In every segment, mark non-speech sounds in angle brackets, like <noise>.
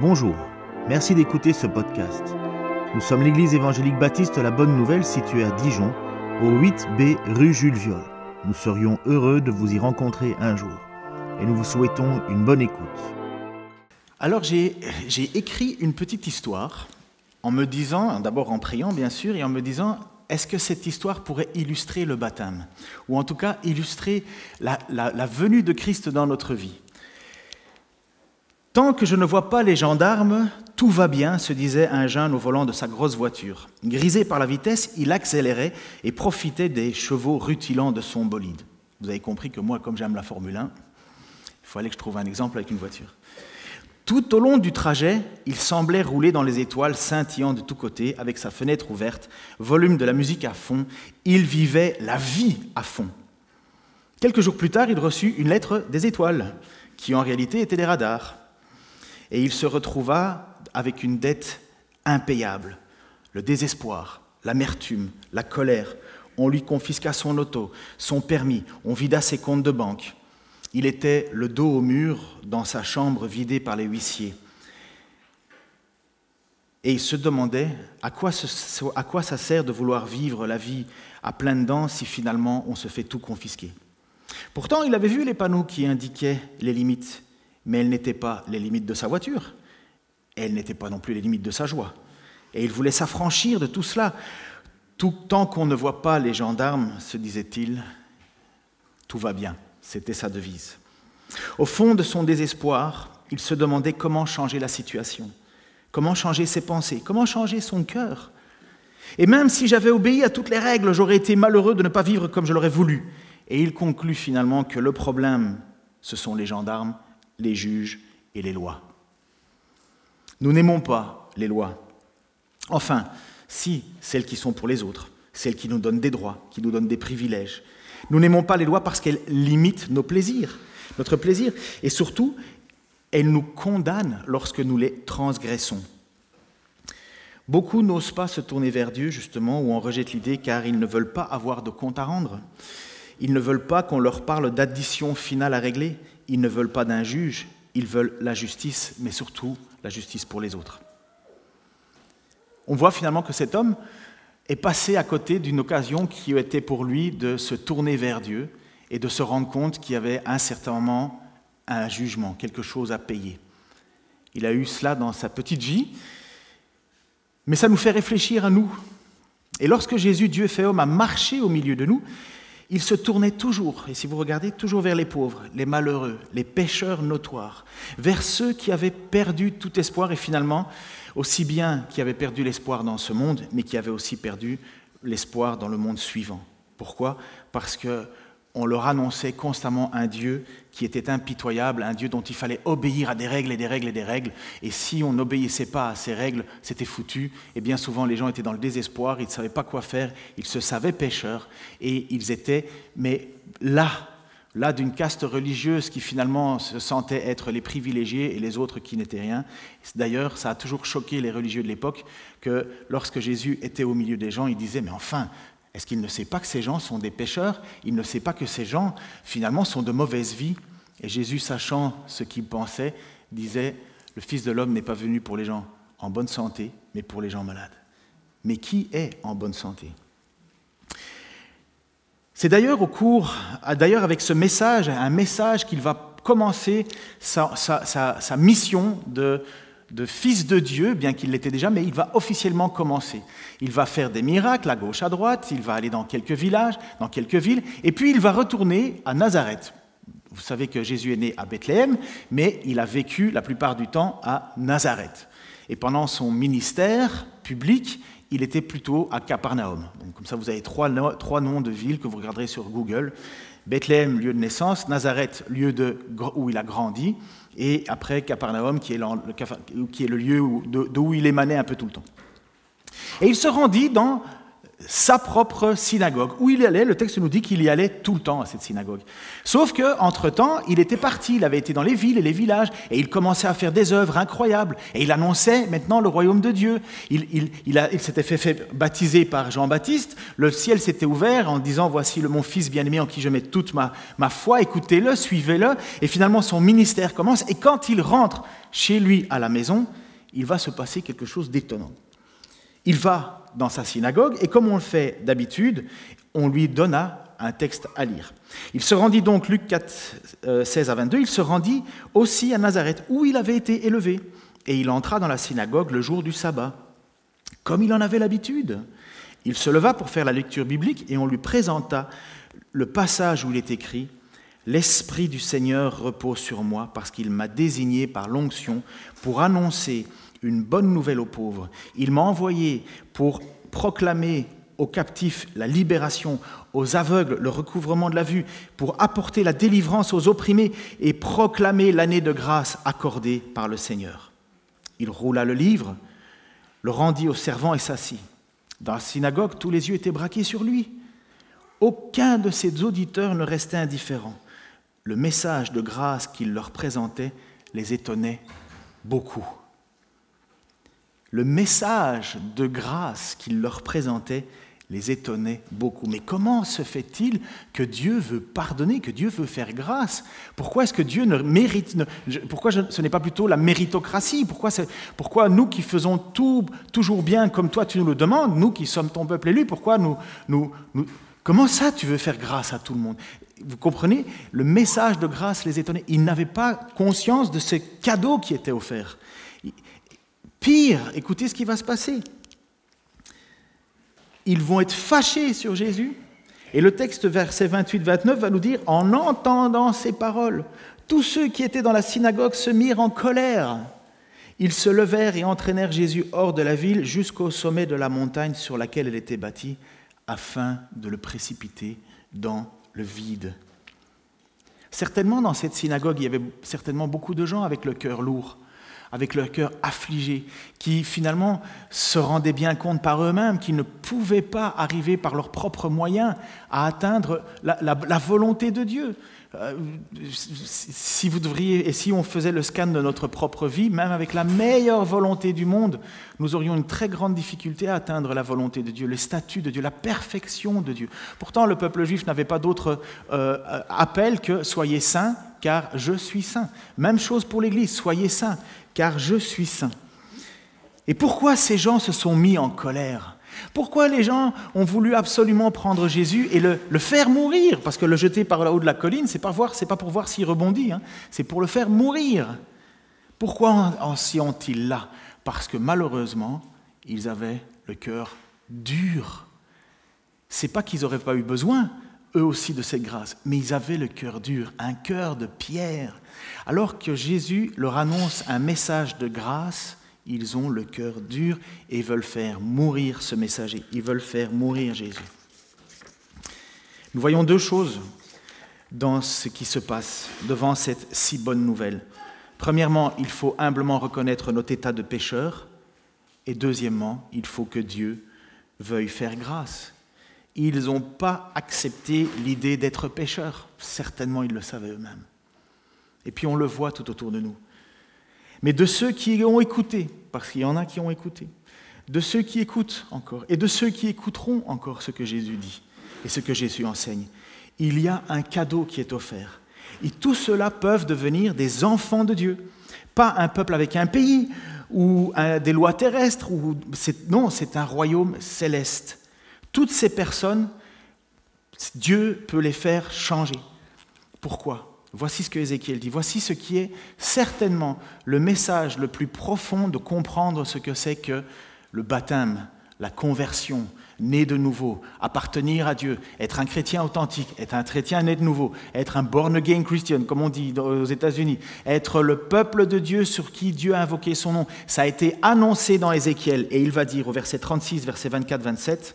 Bonjour, merci d'écouter ce podcast. Nous sommes l'église évangélique baptiste La Bonne Nouvelle située à Dijon, au 8B rue Jules Viol. Nous serions heureux de vous y rencontrer un jour et nous vous souhaitons une bonne écoute. Alors j'ai écrit une petite histoire en me disant, d'abord en priant bien sûr, et en me disant, est-ce que cette histoire pourrait illustrer le baptême? Ou en tout cas illustrer la, la venue de Christ dans notre vie? Tant que je ne vois pas les gendarmes, tout va bien, se disait un jeune au volant de sa grosse voiture. Grisé par la vitesse, il accélérait et profitait des chevaux rutilants de son bolide. Vous avez compris que moi, comme j'aime la Formule 1, il fallait que je trouve un exemple avec une voiture. Tout au long du trajet, il semblait rouler dans les étoiles, scintillant de tous côtés, avec sa fenêtre ouverte, volume de la musique à fond. Il vivait la vie à fond. Quelques jours plus tard, il reçut une lettre des étoiles, qui en réalité étaient des radars et il se retrouva avec une dette impayable, le désespoir, l'amertume, la colère. On lui confisqua son auto, son permis, on vida ses comptes de banque. Il était le dos au mur dans sa chambre vidée par les huissiers. Et il se demandait à quoi, ça sert de vouloir vivre la vie à pleines dents si finalement on se fait tout confisquer. Pourtant, il avait vu les panneaux qui indiquaient les limites mais elles n'étaient pas les limites de sa voiture, elles n'étaient pas non plus les limites de sa joie. Et il voulait s'affranchir de tout cela. Tant qu'on ne voit pas les gendarmes, se disait-il, tout va bien. C'était sa devise. Au fond de son désespoir, il se demandait comment changer la situation, comment changer ses pensées, comment changer son cœur. Et même si j'avais obéi à toutes les règles, j'aurais été malheureux de ne pas vivre comme je l'aurais voulu. Et il conclut finalement que le problème, ce sont les gendarmes les juges et les lois. Nous n'aimons pas les lois. Enfin, si, celles qui sont pour les autres, celles qui nous donnent des droits, qui nous donnent des privilèges. Nous n'aimons pas les lois parce qu'elles limitent nos plaisirs, notre plaisir, et surtout, elles nous condamnent lorsque nous les transgressons. Beaucoup n'osent pas se tourner vers Dieu, justement, ou en rejettent l'idée car ils ne veulent pas avoir de compte à rendre. Ils ne veulent pas qu'on leur parle d'addition finale à régler. Ils ne veulent pas d'un juge, ils veulent la justice, mais surtout la justice pour les autres. On voit finalement que cet homme est passé à côté d'une occasion qui était pour lui de se tourner vers Dieu et de se rendre compte qu'il y avait un certain moment un jugement, quelque chose à payer. Il a eu cela dans sa petite vie, mais ça nous fait réfléchir à nous. Et lorsque Jésus, Dieu fait homme, a marché au milieu de nous, il se tournait toujours, et si vous regardez, toujours vers les pauvres, les malheureux, les pécheurs notoires, vers ceux qui avaient perdu tout espoir et finalement, aussi bien qui avaient perdu l'espoir dans ce monde, mais qui avaient aussi perdu l'espoir dans le monde suivant. Pourquoi? Parce que on leur annonçait constamment un Dieu qui était impitoyable, un Dieu dont il fallait obéir à des règles et des règles et des règles. Et si on n'obéissait pas à ces règles, c'était foutu. Et bien souvent, les gens étaient dans le désespoir, ils ne savaient pas quoi faire, ils se savaient pécheurs, et ils étaient, mais là, là d'une caste religieuse qui finalement se sentait être les privilégiés et les autres qui n'étaient rien. D'ailleurs, ça a toujours choqué les religieux de l'époque que lorsque Jésus était au milieu des gens, il disait, mais enfin, est-ce qu'il ne sait pas que ces gens sont des pécheurs? Il ne sait pas que ces gens, finalement, sont de mauvaise vie. Et Jésus, sachant ce qu'il pensait, disait, le Fils de l'homme n'est pas venu pour les gens en bonne santé, mais pour les gens malades. Mais qui est en bonne santé? C'est d'ailleurs au cours, d'ailleurs avec ce message, un message qu'il va commencer sa, sa mission de de fils de Dieu, bien qu'il l'était déjà, mais il va officiellement commencer. Il va faire des miracles à gauche, à droite, il va aller dans quelques villages, dans quelques villes, et puis il va retourner à Nazareth. Vous savez que Jésus est né à Bethléem, mais il a vécu la plupart du temps à Nazareth. Et pendant son ministère public, il était plutôt à Capernaum. Donc, comme ça, vous avez trois, trois noms de villes que vous regarderez sur Google. Bethléem, lieu de naissance, Nazareth, lieu de, où il a grandi, et après Capernaum, qui est le, lieu d'où il émanait un peu tout le temps. Et il se rendit dans sa propre synagogue, où il allait, le texte nous dit qu'il y allait tout le temps à cette synagogue. Sauf que entre-temps, il était parti, il avait été dans les villes et les villages, et il commençait à faire des œuvres incroyables, et il annonçait maintenant le royaume de Dieu. Il, s'était fait, fait, baptiser par Jean-Baptiste, le ciel s'était ouvert en disant, voici le, mon fils bien-aimé en qui je mets toute ma foi, écoutez-le, suivez-le, et finalement son ministère commence, et quand il rentre chez lui à la maison, il va se passer quelque chose d'étonnant. Il va dans sa synagogue et comme on le fait d'habitude, on lui donna un texte à lire. Il se rendit donc, Luc 4, 16 euh, à 22, il se rendit aussi à Nazareth où il avait été élevé et il entra dans la synagogue le jour du sabbat, comme il en avait l'habitude. Il se leva pour faire la lecture biblique et on lui présenta le passage où il est écrit L'Esprit du Seigneur repose sur moi parce qu'il m'a désigné par l'onction pour annoncer une bonne nouvelle aux pauvres. Il m'a envoyé pour proclamer aux captifs la libération, aux aveugles le recouvrement de la vue, pour apporter la délivrance aux opprimés et proclamer l'année de grâce accordée par le Seigneur. Il roula le livre, le rendit aux servants et s'assit. Dans la synagogue, tous les yeux étaient braqués sur lui. Aucun de ses auditeurs ne restait indifférent. Le message de grâce qu'il leur présentait les étonnait beaucoup le message de grâce qu'il leur présentait les étonnait beaucoup. Mais comment se fait-il que Dieu veut pardonner, que Dieu veut faire grâce? Pourquoi est-ce que Dieu ne mérite Pourquoi ce n'est pas plutôt la méritocratie? Pourquoi, pourquoi nous qui faisons tout toujours bien comme toi tu nous le demandes, nous qui sommes ton peuple élu, pourquoi nous, nous Comment ça tu veux faire grâce à tout le monde? Vous comprenez? Le message de grâce les étonnait. Ils n'avaient pas conscience de ce cadeau qui était offert. Pire, écoutez ce qui va se passer. Ils vont être fâchés sur Jésus. Et le texte verset 28-29 va nous dire, en entendant ces paroles, tous ceux qui étaient dans la synagogue se mirent en colère. Ils se levèrent et entraînèrent Jésus hors de la ville jusqu'au sommet de la montagne sur laquelle elle était bâtie, afin de le précipiter dans le vide. Certainement, dans cette synagogue, il y avait certainement beaucoup de gens avec le cœur lourd avec leur cœur affligé, qui finalement se rendaient bien compte par eux-mêmes qu'ils ne pouvaient pas arriver par leurs propres moyens à atteindre la, volonté de Dieu. Euh, si vous devriez, et si on faisait le scan de notre propre vie, même avec la meilleure volonté du monde, nous aurions une très grande difficulté à atteindre la volonté de Dieu, le statut de Dieu, la perfection de Dieu. Pourtant, le peuple juif n'avait pas d'autre euh, appel que soyez saints, car je suis saint. Même chose pour l'Église, soyez saints, car je suis saint. Et pourquoi ces gens se sont mis en colère? Pourquoi les gens ont voulu absolument prendre Jésus et le, faire mourir? Parce que le jeter par là haut de la colline, c'est pas pas pour voir s'il rebondit, hein. c'est pour le faire mourir. Pourquoi en s'y ont-ils là? Parce que malheureusement, ils avaient le cœur dur. C'est pas qu'ils n'auraient pas eu besoin, eux aussi, de cette grâce, mais ils avaient le cœur dur, un cœur de pierre. Alors que Jésus leur annonce un message de grâce, ils ont le cœur dur et veulent faire mourir ce messager. Ils veulent faire mourir Jésus. Nous voyons deux choses dans ce qui se passe devant cette si bonne nouvelle. Premièrement, il faut humblement reconnaître notre état de pécheur. Et deuxièmement, il faut que Dieu veuille faire grâce. Ils n'ont pas accepté l'idée d'être pécheurs. Certainement, ils le savaient eux-mêmes. Et puis on le voit tout autour de nous. Mais de ceux qui ont écouté, parce qu'il y en a qui ont écouté, de ceux qui écoutent encore, et de ceux qui écouteront encore ce que Jésus dit et ce que Jésus enseigne, il y a un cadeau qui est offert. Et tout cela peuvent devenir des enfants de Dieu. Pas un peuple avec un pays ou des lois terrestres. Ou non, c'est un royaume céleste. Toutes ces personnes, Dieu peut les faire changer. Pourquoi? Voici ce que Ézéchiel dit. Voici ce qui est certainement le message le plus profond de comprendre ce que c'est que le baptême, la conversion, né de nouveau, appartenir à Dieu, être un chrétien authentique, être un chrétien né de nouveau, être un born again Christian, comme on dit aux États-Unis, être le peuple de Dieu sur qui Dieu a invoqué son nom. Ça a été annoncé dans Ézéchiel et il va dire au verset 36, verset 24-27,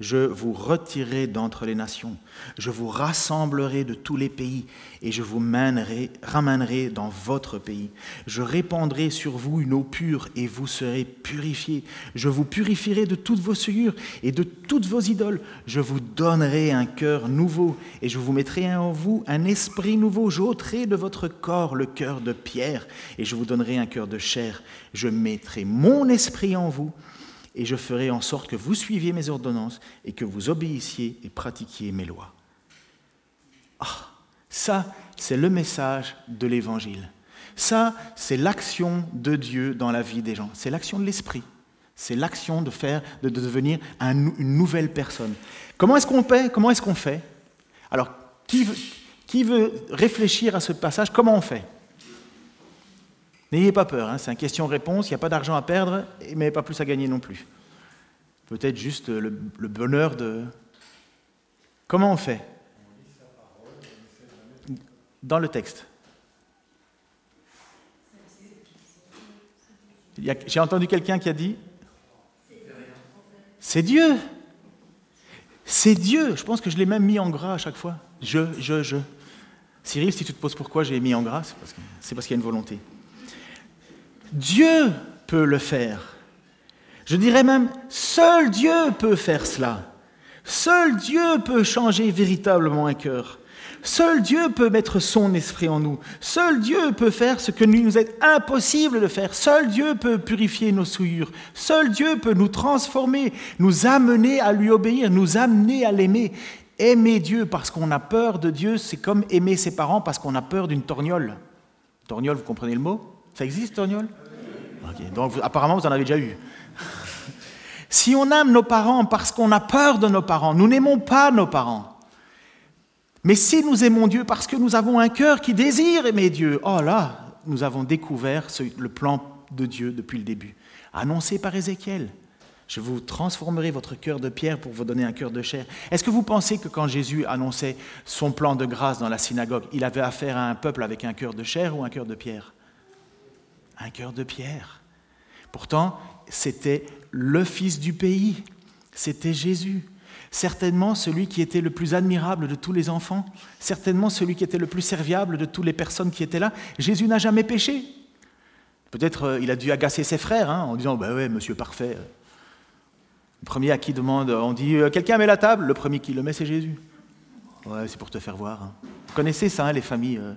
Je vous retirerai d'entre les nations, je vous rassemblerai de tous les pays, et je vous mènerai, ramènerai dans votre pays. Je répandrai sur vous une eau pure, et vous serez purifiés. Je vous purifierai de toutes vos souillures et de toutes vos idoles. Je vous donnerai un cœur nouveau, et je vous mettrai en vous un esprit nouveau. J'ôterai de votre corps le cœur de pierre, et je vous donnerai un cœur de chair. Je mettrai mon esprit en vous et je ferai en sorte que vous suiviez mes ordonnances et que vous obéissiez et pratiquiez mes lois. Ah, ça, c'est le message de l'Évangile. Ça, c'est l'action de Dieu dans la vie des gens. C'est l'action de l'Esprit. C'est l'action de faire, de, devenir une nouvelle personne. Comment est-ce qu'on fait Comment est-ce qu'on fait? Alors, qui qui veut réfléchir à ce passage? Comment on fait? N'ayez pas peur, hein, c'est une question-réponse, il n'y a pas d'argent à perdre, mais pas plus à gagner non plus. Peut-être juste le, bonheur de... Comment on fait? Dans le texte. J'ai entendu quelqu'un qui a dit C'est Dieu C'est Dieu Je pense que je l'ai même mis en gras à chaque fois. Je, je, je. Cyril, si tu te poses pourquoi j'ai mis en gras, c'est parce qu'il y a une volonté. Dieu peut le faire. Je dirais même, seul Dieu peut faire cela. Seul Dieu peut changer véritablement un cœur. Seul Dieu peut mettre son esprit en nous. Seul Dieu peut faire ce que nous est impossible de faire. Seul Dieu peut purifier nos souillures. Seul Dieu peut nous transformer, nous amener à lui obéir, nous amener à l'aimer. Aimer Dieu parce qu'on a peur de Dieu, c'est comme aimer ses parents parce qu'on a peur d'une torgnole. Torgnole, vous comprenez le mot? Ça existe, torgnole? Donc apparemment, vous en avez déjà eu. <laughs> si on aime nos parents parce qu'on a peur de nos parents, nous n'aimons pas nos parents. Mais si nous aimons Dieu parce que nous avons un cœur qui désire aimer Dieu, oh là, nous avons découvert le plan de Dieu depuis le début, annoncé par Ézéchiel. Je vous transformerai votre cœur de pierre pour vous donner un cœur de chair. Est-ce que vous pensez que quand Jésus annonçait son plan de grâce dans la synagogue, il avait affaire à un peuple avec un cœur de chair ou un cœur de pierre? Un cœur de pierre. Pourtant, c'était le fils du pays, c'était Jésus. Certainement celui qui était le plus admirable de tous les enfants, certainement celui qui était le plus serviable de toutes les personnes qui étaient là. Jésus n'a jamais péché. Peut-être euh, il a dû agacer ses frères hein, en disant Ben ouais, monsieur parfait. Le premier à qui demande, on dit euh, Quelqu'un met la table? Le premier qui le met, c'est Jésus. Ouais, c'est pour te faire voir. Hein. Vous connaissez ça, hein, les familles euh.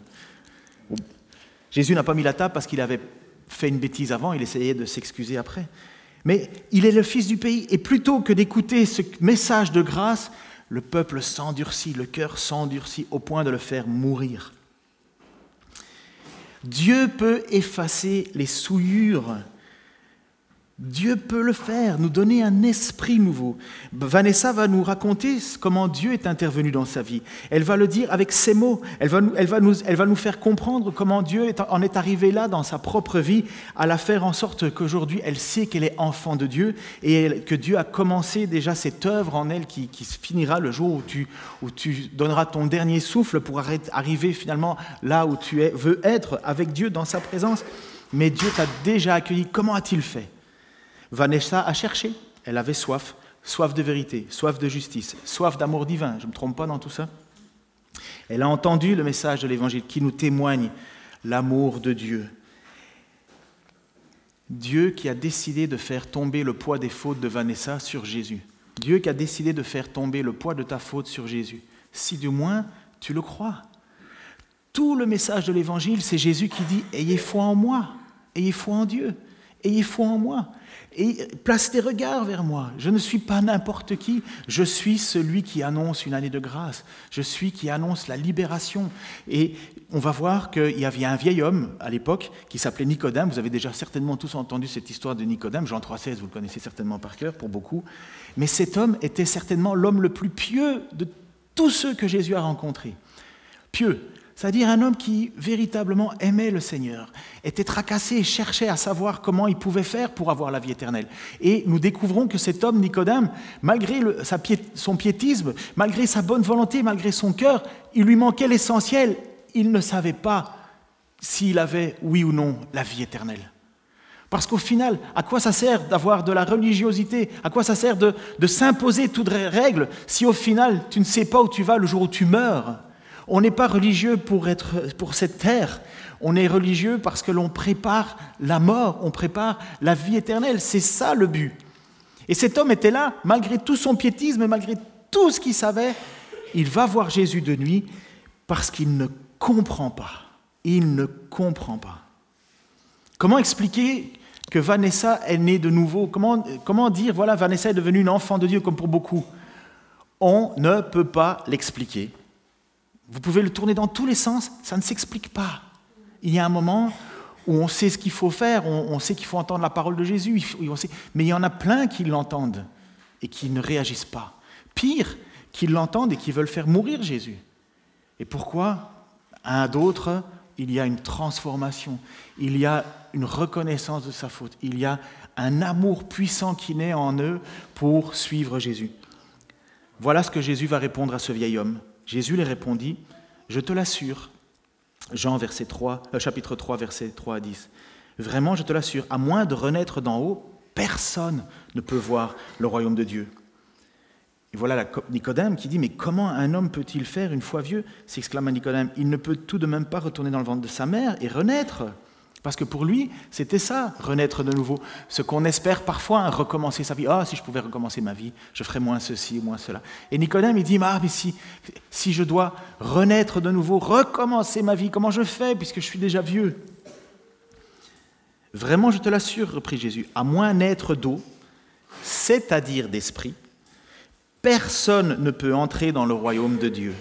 Jésus n'a pas mis la table parce qu'il avait fait une bêtise avant, il essayait de s'excuser après. Mais il est le fils du pays, et plutôt que d'écouter ce message de grâce, le peuple s'endurcit, le cœur s'endurcit au point de le faire mourir. Dieu peut effacer les souillures Dieu peut le faire, nous donner un esprit nouveau. Vanessa va nous raconter comment Dieu est intervenu dans sa vie. Elle va le dire avec ses mots. Elle va, nous, faire comprendre comment Dieu en est arrivé là dans sa propre vie, à la faire en sorte qu'aujourd'hui elle sait qu'elle est enfant de Dieu et que Dieu a commencé déjà cette œuvre en elle qui, qui finira le jour où tu, donneras ton dernier souffle pour arriver finalement là où tu veux être avec Dieu dans sa présence. Mais Dieu t'a déjà accueilli. Comment a-t-il fait? Vanessa a cherché, elle avait soif, soif de vérité, soif de justice, soif d'amour divin, je ne me trompe pas dans tout ça. Elle a entendu le message de l'Évangile qui nous témoigne l'amour de Dieu. Dieu qui a décidé de faire tomber le poids des fautes de Vanessa sur Jésus. Dieu qui a décidé de faire tomber le poids de ta faute sur Jésus. Si du moins tu le crois. Tout le message de l'Évangile, c'est Jésus qui dit, ayez foi en moi, ayez foi en Dieu, ayez foi en moi. Et place tes regards vers moi. Je ne suis pas n'importe qui, je suis celui qui annonce une année de grâce, je suis qui annonce la libération. Et on va voir qu'il y avait un vieil homme à l'époque qui s'appelait Nicodème, vous avez déjà certainement tous entendu cette histoire de Nicodème, Jean 3,16, vous le connaissez certainement par cœur pour beaucoup, mais cet homme était certainement l'homme le plus pieux de tous ceux que Jésus a rencontrés. Pieux, c'est-à-dire un homme qui véritablement aimait le Seigneur, était tracassé et cherchait à savoir comment il pouvait faire pour avoir la vie éternelle. Et nous découvrons que cet homme, Nicodème, malgré son piétisme, malgré sa bonne volonté, malgré son cœur, il lui manquait l'essentiel. Il ne savait pas s'il avait, oui ou non, la vie éternelle. Parce qu'au final, à quoi ça sert d'avoir de la religiosité? À quoi ça sert de, s'imposer toutes les règles si au final tu ne sais pas où tu vas le jour où tu meurs? On n'est pas religieux pour, être, pour cette terre, on est religieux parce que l'on prépare la mort, on prépare la vie éternelle. C'est ça le but. Et cet homme était là, malgré tout son piétisme, malgré tout ce qu'il savait, il va voir Jésus de nuit parce qu'il ne comprend pas. Il ne comprend pas. Comment expliquer que Vanessa est née de nouveau? Comment, comment dire, voilà, Vanessa est devenue une enfant de Dieu comme pour beaucoup? On ne peut pas l'expliquer. Vous pouvez le tourner dans tous les sens, ça ne s'explique pas. Il y a un moment où on sait ce qu'il faut faire, on, sait qu'il faut entendre la parole de Jésus, mais il y en a plein qui l'entendent et qui ne réagissent pas. Pire, qui l'entendent et qui veulent faire mourir Jésus. Et pourquoi? À d'autres, il y a une transformation, il y a une reconnaissance de sa faute, il y a un amour puissant qui naît en eux pour suivre Jésus. Voilà ce que Jésus va répondre à ce vieil homme. Jésus lui répondit, je te l'assure, Jean verset 3, euh, chapitre 3, versets 3 à 10. Vraiment, je te l'assure, à moins de renaître d'en haut, personne ne peut voir le royaume de Dieu. Et voilà Nicodème qui dit, mais comment un homme peut-il faire une fois vieux? S'exclama Nicodème. Il ne peut tout de même pas retourner dans le ventre de sa mère et renaître. Parce que pour lui, c'était ça, renaître de nouveau. Ce qu'on espère parfois, hein, recommencer sa vie. Ah, si je pouvais recommencer ma vie, je ferais moins ceci, moins cela. Et Nicodème, il dit, ah, mais si, si je dois renaître de nouveau, recommencer ma vie, comment je fais puisque je suis déjà vieux? Vraiment, je te l'assure, reprit Jésus, à moins naître d'eau, c'est-à-dire d'esprit, personne ne peut entrer dans le royaume de Dieu.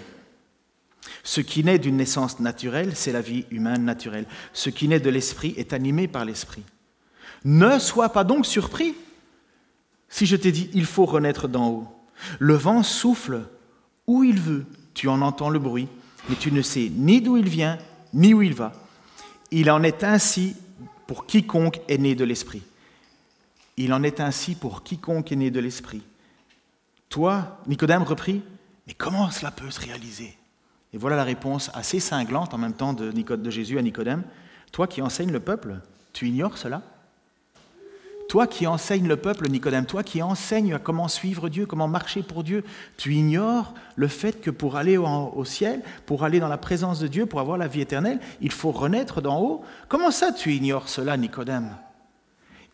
Ce qui naît d'une naissance naturelle, c'est la vie humaine naturelle. Ce qui naît de l'esprit est animé par l'esprit. Ne sois pas donc surpris si je t'ai dit il faut renaître d'en haut. Le vent souffle où il veut, tu en entends le bruit, mais tu ne sais ni d'où il vient, ni où il va. Il en est ainsi pour quiconque est né de l'esprit. Il en est ainsi pour quiconque est né de l'esprit. Toi, Nicodème reprit, mais comment cela peut se réaliser? Et voilà la réponse assez cinglante en même temps de, de Jésus à Nicodème. Toi qui enseignes le peuple, tu ignores cela? Toi qui enseignes le peuple, Nicodème, toi qui enseignes comment suivre Dieu, comment marcher pour Dieu, tu ignores le fait que pour aller au ciel, pour aller dans la présence de Dieu, pour avoir la vie éternelle, il faut renaître d'en haut. Comment ça tu ignores cela, Nicodème?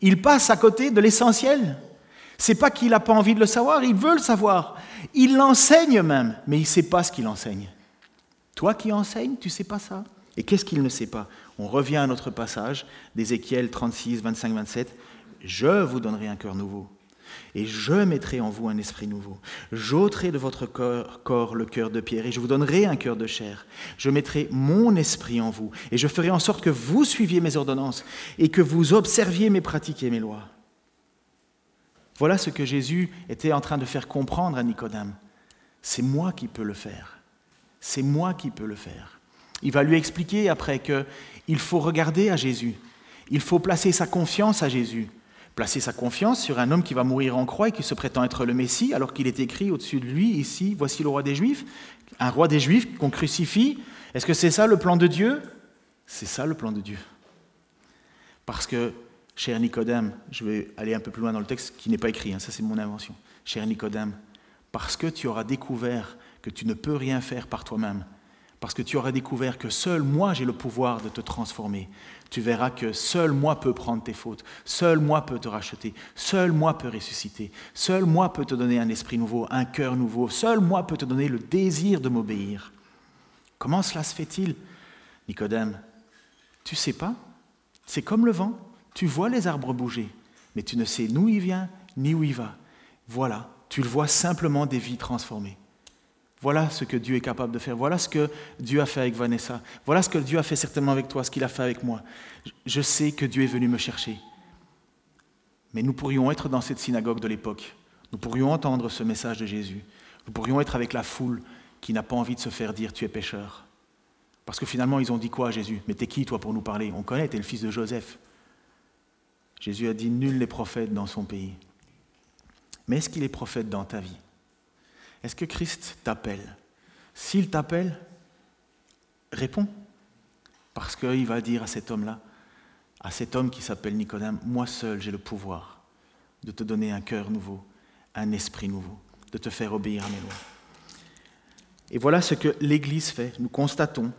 Il passe à côté de l'essentiel. C'est pas qu'il n'a pas envie de le savoir, il veut le savoir. Il l'enseigne même, mais il ne sait pas ce qu'il enseigne. Toi qui enseignes, tu sais pas ça Et qu'est-ce qu'il ne sait pas? On revient à notre passage d'Ézéchiel 36, 25, 27. Je vous donnerai un cœur nouveau. Et je mettrai en vous un esprit nouveau. J'ôterai de votre corps, corps, le cœur de pierre et je vous donnerai un cœur de chair. Je mettrai mon esprit en vous et je ferai en sorte que vous suiviez mes ordonnances et que vous observiez mes pratiques et mes lois. Voilà ce que Jésus était en train de faire comprendre à Nicodème. C'est moi qui peux le faire. C'est moi qui peux le faire. Il va lui expliquer après qu'il faut regarder à Jésus. Il faut placer sa confiance à Jésus. Placer sa confiance sur un homme qui va mourir en croix et qui se prétend être le Messie, alors qu'il est écrit au-dessus de lui, ici, voici le roi des Juifs, un roi des Juifs qu'on crucifie. Est-ce que c'est ça le plan de Dieu? C'est ça le plan de Dieu. Parce que, cher Nicodème, je vais aller un peu plus loin dans le texte qui n'est pas écrit, hein, ça c'est mon invention. Cher Nicodème, parce que tu auras découvert que tu ne peux rien faire par toi-même, parce que tu auras découvert que seul moi j'ai le pouvoir de te transformer. Tu verras que seul moi peux prendre tes fautes, seul moi peux te racheter, seul moi peux ressusciter, seul moi peux te donner un esprit nouveau, un cœur nouveau, seul moi peux te donner le désir de m'obéir. Comment cela se fait-il Nicodème, tu sais pas C'est comme le vent, tu vois les arbres bouger, mais tu ne sais ni où il vient ni où il va. Voilà, tu le vois simplement des vies transformées. Voilà ce que Dieu est capable de faire. Voilà ce que Dieu a fait avec Vanessa. Voilà ce que Dieu a fait certainement avec toi, ce qu'il a fait avec moi. Je sais que Dieu est venu me chercher. Mais nous pourrions être dans cette synagogue de l'époque. Nous pourrions entendre ce message de Jésus. Nous pourrions être avec la foule qui n'a pas envie de se faire dire tu es pécheur. Parce que finalement, ils ont dit quoi à Jésus? Mais t'es qui toi pour nous parler? On connaît, t'es le fils de Joseph. Jésus a dit nul n'est prophète dans son pays. Mais est-ce qu'il est prophète dans ta vie? Est-ce que Christ t'appelle S'il t'appelle, réponds. Parce qu'il va dire à cet homme-là, à cet homme qui s'appelle Nicodème, moi seul j'ai le pouvoir de te donner un cœur nouveau, un esprit nouveau, de te faire obéir à mes lois. Et voilà ce que l'Église fait. Nous constatons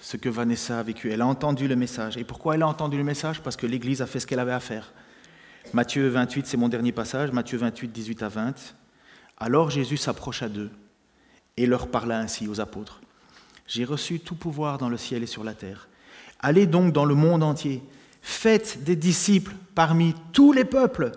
ce que Vanessa a vécu. Elle a entendu le message. Et pourquoi elle a entendu le message? Parce que l'Église a fait ce qu'elle avait à faire. Matthieu 28, c'est mon dernier passage, Matthieu 28, 18 à 20. Alors Jésus s'approcha d'eux et leur parla ainsi aux apôtres. J'ai reçu tout pouvoir dans le ciel et sur la terre. Allez donc dans le monde entier, faites des disciples parmi tous les peuples,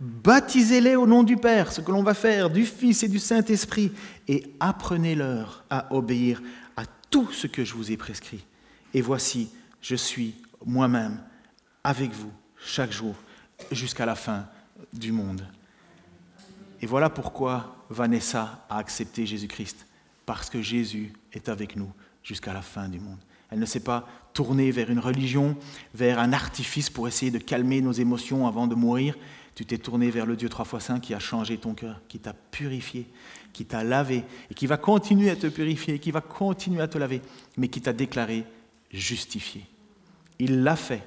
baptisez-les au nom du Père, ce que l'on va faire, du Fils et du Saint-Esprit, et apprenez-leur à obéir à tout ce que je vous ai prescrit. Et voici, je suis moi-même avec vous chaque jour jusqu'à la fin du monde. Et voilà pourquoi Vanessa a accepté Jésus-Christ, parce que Jésus est avec nous jusqu'à la fin du monde. Elle ne s'est pas tournée vers une religion, vers un artifice pour essayer de calmer nos émotions avant de mourir. Tu t'es tourné vers le Dieu trois fois saint qui a changé ton cœur, qui t'a purifié, qui t'a lavé et qui va continuer à te purifier, qui va continuer à te laver, mais qui t'a déclaré justifié. Il l'a fait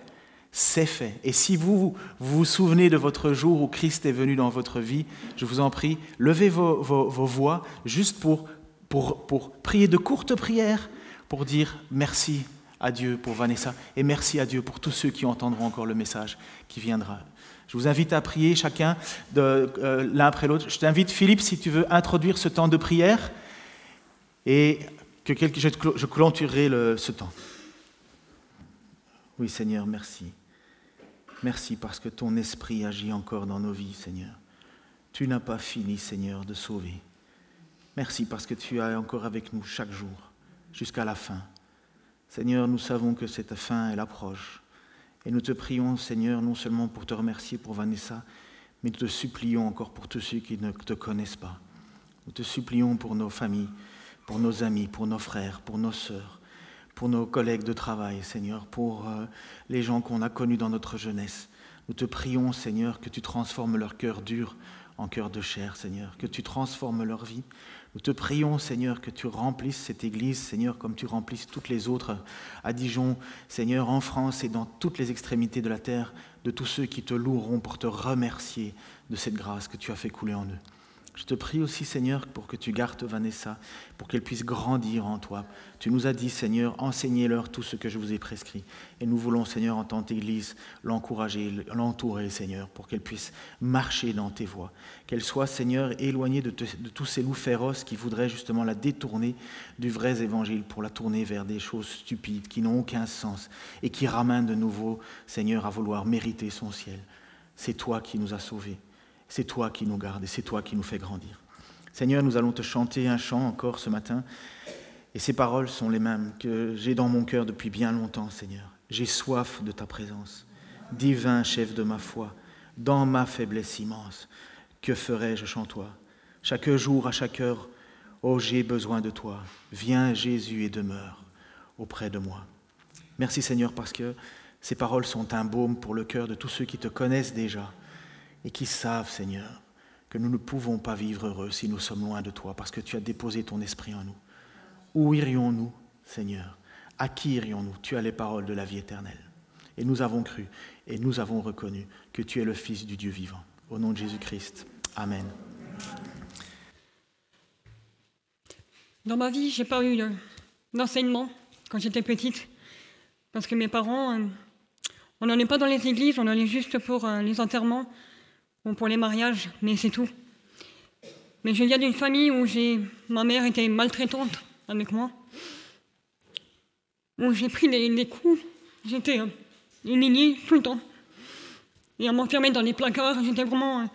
c'est fait. Et si vous, vous, souvenez de votre jour où Christ est venu dans votre vie, je vous en prie, levez vos, voix juste pour, pour, pour prier de courtes prières, pour dire merci à Dieu pour Vanessa et merci à Dieu pour tous ceux qui entendront encore le message qui viendra. Je vous invite à prier chacun euh, l'un après l'autre. Je t'invite, Philippe, si tu veux introduire ce temps de prière et que je, je clôturerai ce temps. Oui, Seigneur, merci. Merci parce que ton esprit agit encore dans nos vies, Seigneur. Tu n'as pas fini, Seigneur, de sauver. Merci parce que tu es encore avec nous chaque jour, jusqu'à la fin. Seigneur, nous savons que cette fin, elle approche. Et nous te prions, Seigneur, non seulement pour te remercier pour Vanessa, mais nous te supplions encore pour tous ceux qui ne te connaissent pas. Nous te supplions pour nos familles, pour nos amis, pour nos frères, pour nos sœurs pour nos collègues de travail, Seigneur, pour euh, les gens qu'on a connus dans notre jeunesse. Nous te prions, Seigneur, que tu transformes leur cœur dur en cœur de chair, Seigneur, que tu transformes leur vie. Nous te prions, Seigneur, que tu remplisses cette Église, Seigneur, comme tu remplisses toutes les autres à Dijon, Seigneur, en France et dans toutes les extrémités de la terre, de tous ceux qui te loueront pour te remercier de cette grâce que tu as fait couler en eux. Je te prie aussi, Seigneur, pour que tu gardes Vanessa, pour qu'elle puisse grandir en toi. Tu nous as dit, Seigneur, enseignez-leur tout ce que je vous ai prescrit. Et nous voulons, Seigneur, en tant qu'Église, l'encourager, l'entourer, Seigneur, pour qu'elle puisse marcher dans tes voies. Qu'elle soit, Seigneur, éloignée de, tous ces loups féroces qui voudraient justement la détourner du vrai évangile pour la tourner vers des choses stupides qui n'ont aucun sens et qui ramènent de nouveau, Seigneur, à vouloir mériter son ciel. C'est toi qui nous as sauvés. C'est toi qui nous gardes et c'est toi qui nous fais grandir. Seigneur, nous allons te chanter un chant encore ce matin. Et ces paroles sont les mêmes que j'ai dans mon cœur depuis bien longtemps, Seigneur. J'ai soif de ta présence. Divin chef de ma foi, dans ma faiblesse immense, que ferais-je sans toi? Chaque jour, à chaque heure, oh, j'ai besoin de toi. Viens, Jésus, et demeure auprès de moi. Merci, Seigneur, parce que ces paroles sont un baume pour le cœur de tous ceux qui te connaissent déjà et qui savent, Seigneur, que nous ne pouvons pas vivre heureux si nous sommes loin de toi, parce que tu as déposé ton esprit en nous. Où irions-nous, Seigneur? À qui irions-nous? Tu as les paroles de la vie éternelle. Et nous avons cru et nous avons reconnu que tu es le Fils du Dieu vivant. Au nom de Jésus-Christ. Amen. Dans ma vie, je n'ai pas eu d'enseignement quand j'étais petite, parce que mes parents, euh, on n'en est pas dans les églises, on en est juste pour euh, les enterrements pour les mariages, mais c'est tout. Mais je viens d'une famille où j'ai, ma mère était maltraitante avec moi, où j'ai pris des, coups, j'étais euh, humiliée tout le temps. Et à m'enfermer dans les placards, j'étais vraiment euh,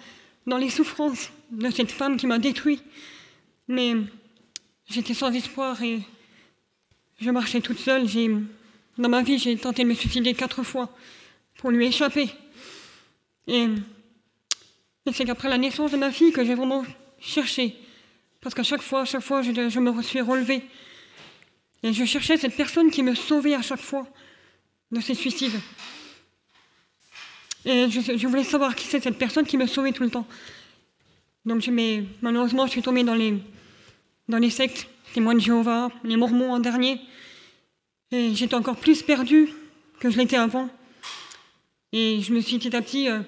dans les souffrances de cette femme qui m'a détruit. Mais j'étais sans espoir et je marchais toute seule. dans ma vie, j'ai tenté de me suicider quatre fois pour lui échapper. Et et c'est qu'après la naissance de ma fille que j'ai vraiment cherché. Parce qu'à chaque fois, à chaque fois, je, me suis relevée. Et je cherchais cette personne qui me sauvait à chaque fois de ces suicides. Et je, voulais savoir qui c'est cette personne qui me sauvait tout le temps. Donc, mais malheureusement, je suis tombée dans les, dans les sectes, témoins de Jéhovah, les Mormons en dernier. Et j'étais encore plus perdue que je l'étais avant. Et je me suis petit à petit euh,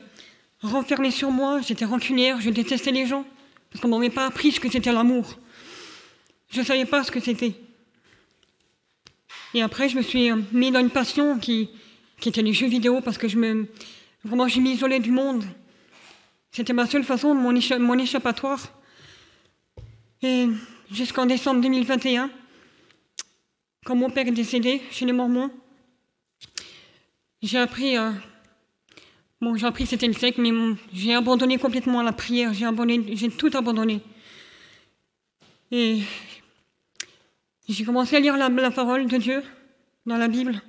renfermée sur moi, j'étais rancunière, je détestais les gens, parce qu'on ne m'avait pas appris ce que c'était l'amour. Je ne savais pas ce que c'était. Et après, je me suis euh, mis dans une passion qui, était les jeux vidéo, parce que je me, vraiment, je m'isolais du monde. C'était ma seule façon, mon, mon échappatoire. Et jusqu'en décembre 2021, quand mon père est décédé chez les Mormons, j'ai appris, euh, j'ai appris c'était le sec, mais j'ai abandonné complètement la prière, j'ai j'ai tout abandonné. Et j'ai commencé à lire la, la, parole de Dieu dans la Bible.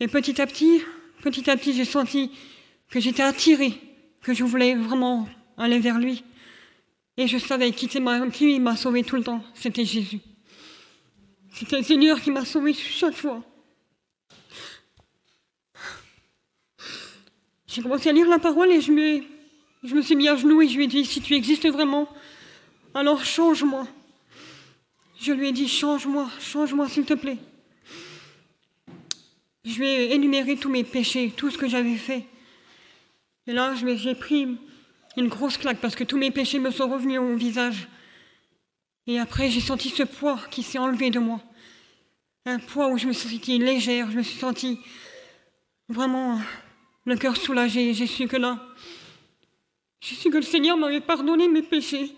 Et petit à petit, petit à petit, j'ai senti que j'étais attirée, que je voulais vraiment aller vers lui. Et je savais qui m'a sauvé tout le temps, c'était Jésus. C'était le Seigneur qui m'a sauvé chaque fois. J'ai commencé à lire la parole et je me, suis mis à genoux et je lui ai dit, si tu existes vraiment, alors change-moi. Je lui ai dit, change-moi, change-moi s'il te plaît. Je lui ai énuméré tous mes péchés, tout ce que j'avais fait. Et là, j'ai pris une grosse claque parce que tous mes péchés me sont revenus au visage. Et après, j'ai senti ce poids qui s'est enlevé de moi. Un poids où je me suis sentie légère, je me suis sentie vraiment le cœur soulagé. J'ai su que là, j'ai su que le Seigneur m'avait pardonné mes péchés.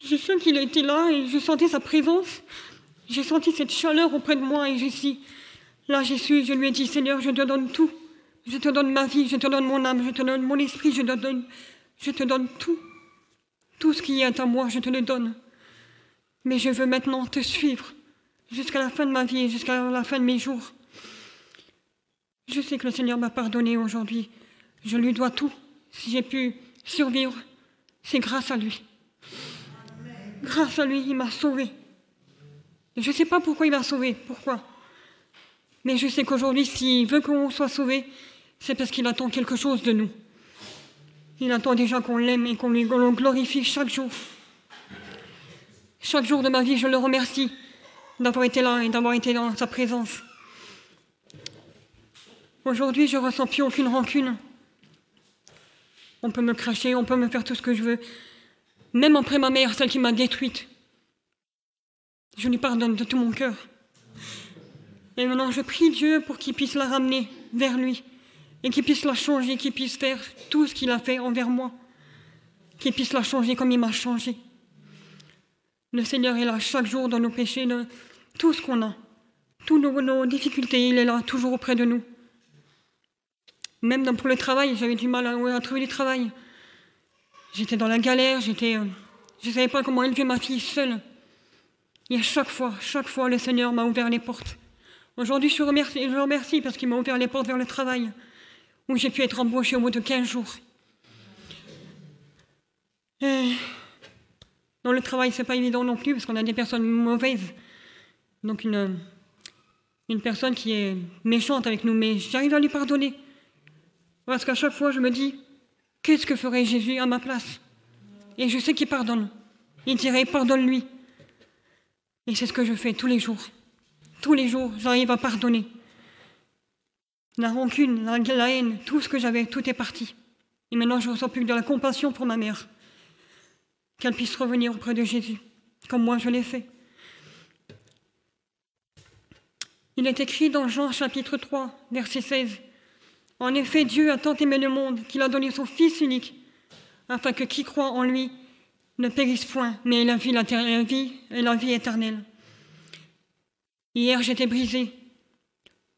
J'ai su qu'il était là et je sentais sa présence. J'ai senti cette chaleur auprès de moi et j'ai su, là j'ai su, je lui ai dit, Seigneur, je te donne tout. Je te donne ma vie, je te donne mon âme, je te donne mon esprit, je te donne, je te donne tout. Tout ce qui est à moi, je te le donne. Mais je veux maintenant te suivre jusqu'à la fin de ma vie, jusqu'à la fin de mes jours. Je sais que le Seigneur m'a pardonné aujourd'hui. Je lui dois tout. Si j'ai pu survivre, c'est grâce à lui. Grâce à lui, il m'a sauvé. Je ne sais pas pourquoi il m'a sauvé, pourquoi. Mais je sais qu'aujourd'hui, s'il veut qu'on soit sauvé, c'est parce qu'il attend quelque chose de nous. Il attend déjà qu'on l'aime et qu'on le glorifie chaque jour. Chaque jour de ma vie, je le remercie d'avoir été là et d'avoir été dans sa présence. Aujourd'hui, je ne ressens plus aucune rancune. On peut me cracher, on peut me faire tout ce que je veux. Même après ma mère, celle qui m'a détruite. Je lui pardonne de tout mon cœur. Et maintenant, je prie Dieu pour qu'il puisse la ramener vers lui et qu'il puisse la changer, qu'il puisse faire tout ce qu'il a fait envers moi, qu'il puisse la changer comme il m'a changé. Le Seigneur est là chaque jour dans nos péchés, tout ce qu'on a, toutes nos difficultés, il est là toujours auprès de nous. Même pour le travail, j'avais du mal à, trouver du travail. J'étais dans la galère, j'étais, euh, je ne savais pas comment élever ma fille seule. Et à chaque fois, chaque fois, le Seigneur m'a ouvert les portes. Aujourd'hui, je, remercie, je remercie parce qu'il m'a ouvert les portes vers le travail, où j'ai pu être embauchée au bout de 15 jours. Dans le travail, c'est pas évident non plus, parce qu'on a des personnes mauvaises. Donc une, une personne qui est méchante avec nous, mais j'arrive à lui pardonner. Parce qu'à chaque fois, je me dis, qu'est-ce que ferait Jésus à ma place? Et je sais qu'il pardonne. Il dirait, pardonne-lui. Et c'est ce que je fais tous les jours. Tous les jours, j'arrive à pardonner. La rancune, la, haine, tout ce que j'avais, tout est parti. Et maintenant, je ressens plus que de la compassion pour ma mère. Qu'elle puisse revenir auprès de Jésus, comme moi je l'ai fait. Il est écrit dans Jean chapitre 3, verset 16. En effet, Dieu a tant aimé le monde qu'il a donné son Fils unique, afin que qui croit en lui ne périsse point, mais ait la vie, la et la vie éternelle. Hier, j'étais brisé.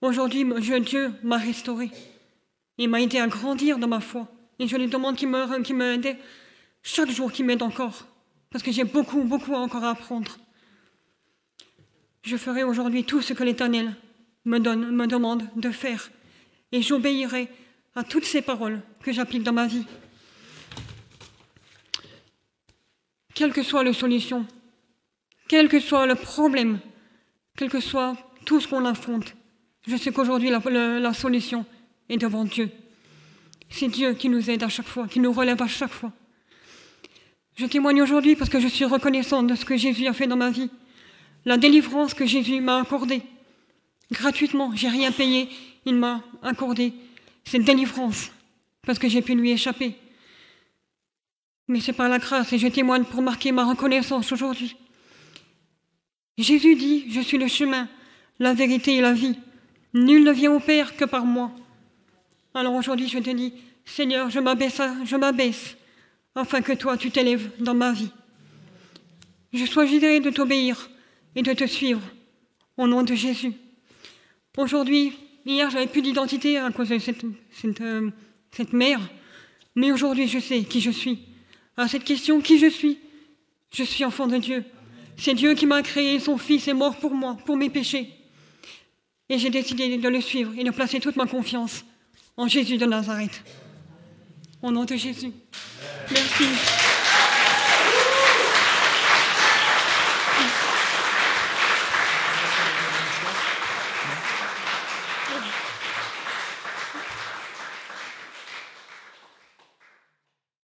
Aujourd'hui, Dieu m'a restauré. Il m'a aidé à grandir dans ma foi. Et je lui demande qu'il m'aide chaque jour, qu'il m'aide encore. Parce que j'ai beaucoup, beaucoup encore à apprendre. Je ferai aujourd'hui tout ce que l'Éternel me, me demande de faire et j'obéirai à toutes ces paroles que j'applique dans ma vie. Quelle que soit la solution, quel que soit le problème, quel que soit tout ce qu'on affronte, je sais qu'aujourd'hui la, solution est devant Dieu. C'est Dieu qui nous aide à chaque fois, qui nous relève à chaque fois. Je témoigne aujourd'hui parce que je suis reconnaissante de ce que Jésus a fait dans ma vie, la délivrance que Jésus m'a accordée. Gratuitement, j'ai rien payé il m'a accordé cette délivrance parce que j'ai pu lui échapper. Mais c'est par la grâce et je témoigne pour marquer ma reconnaissance aujourd'hui. Jésus dit, je suis le chemin, la vérité et la vie. Nul ne vient au Père que par moi. Alors aujourd'hui, je te dis, Seigneur, je m'abaisse, je m'abaisse, afin que toi, tu t'élèves dans ma vie. Je choisirai de t'obéir et de te suivre, au nom de Jésus. Aujourd'hui, hier, j'avais plus d'identité à cause de cette, euh, cette mère, mais aujourd'hui, je sais qui je suis. À cette question, qui je suis? Je suis enfant de Dieu. C'est Dieu qui m'a créé, son Fils est mort pour moi, pour mes péchés. Et j'ai décidé de le suivre et de placer toute ma confiance en Jésus de Nazareth. Au nom de Jésus. Merci.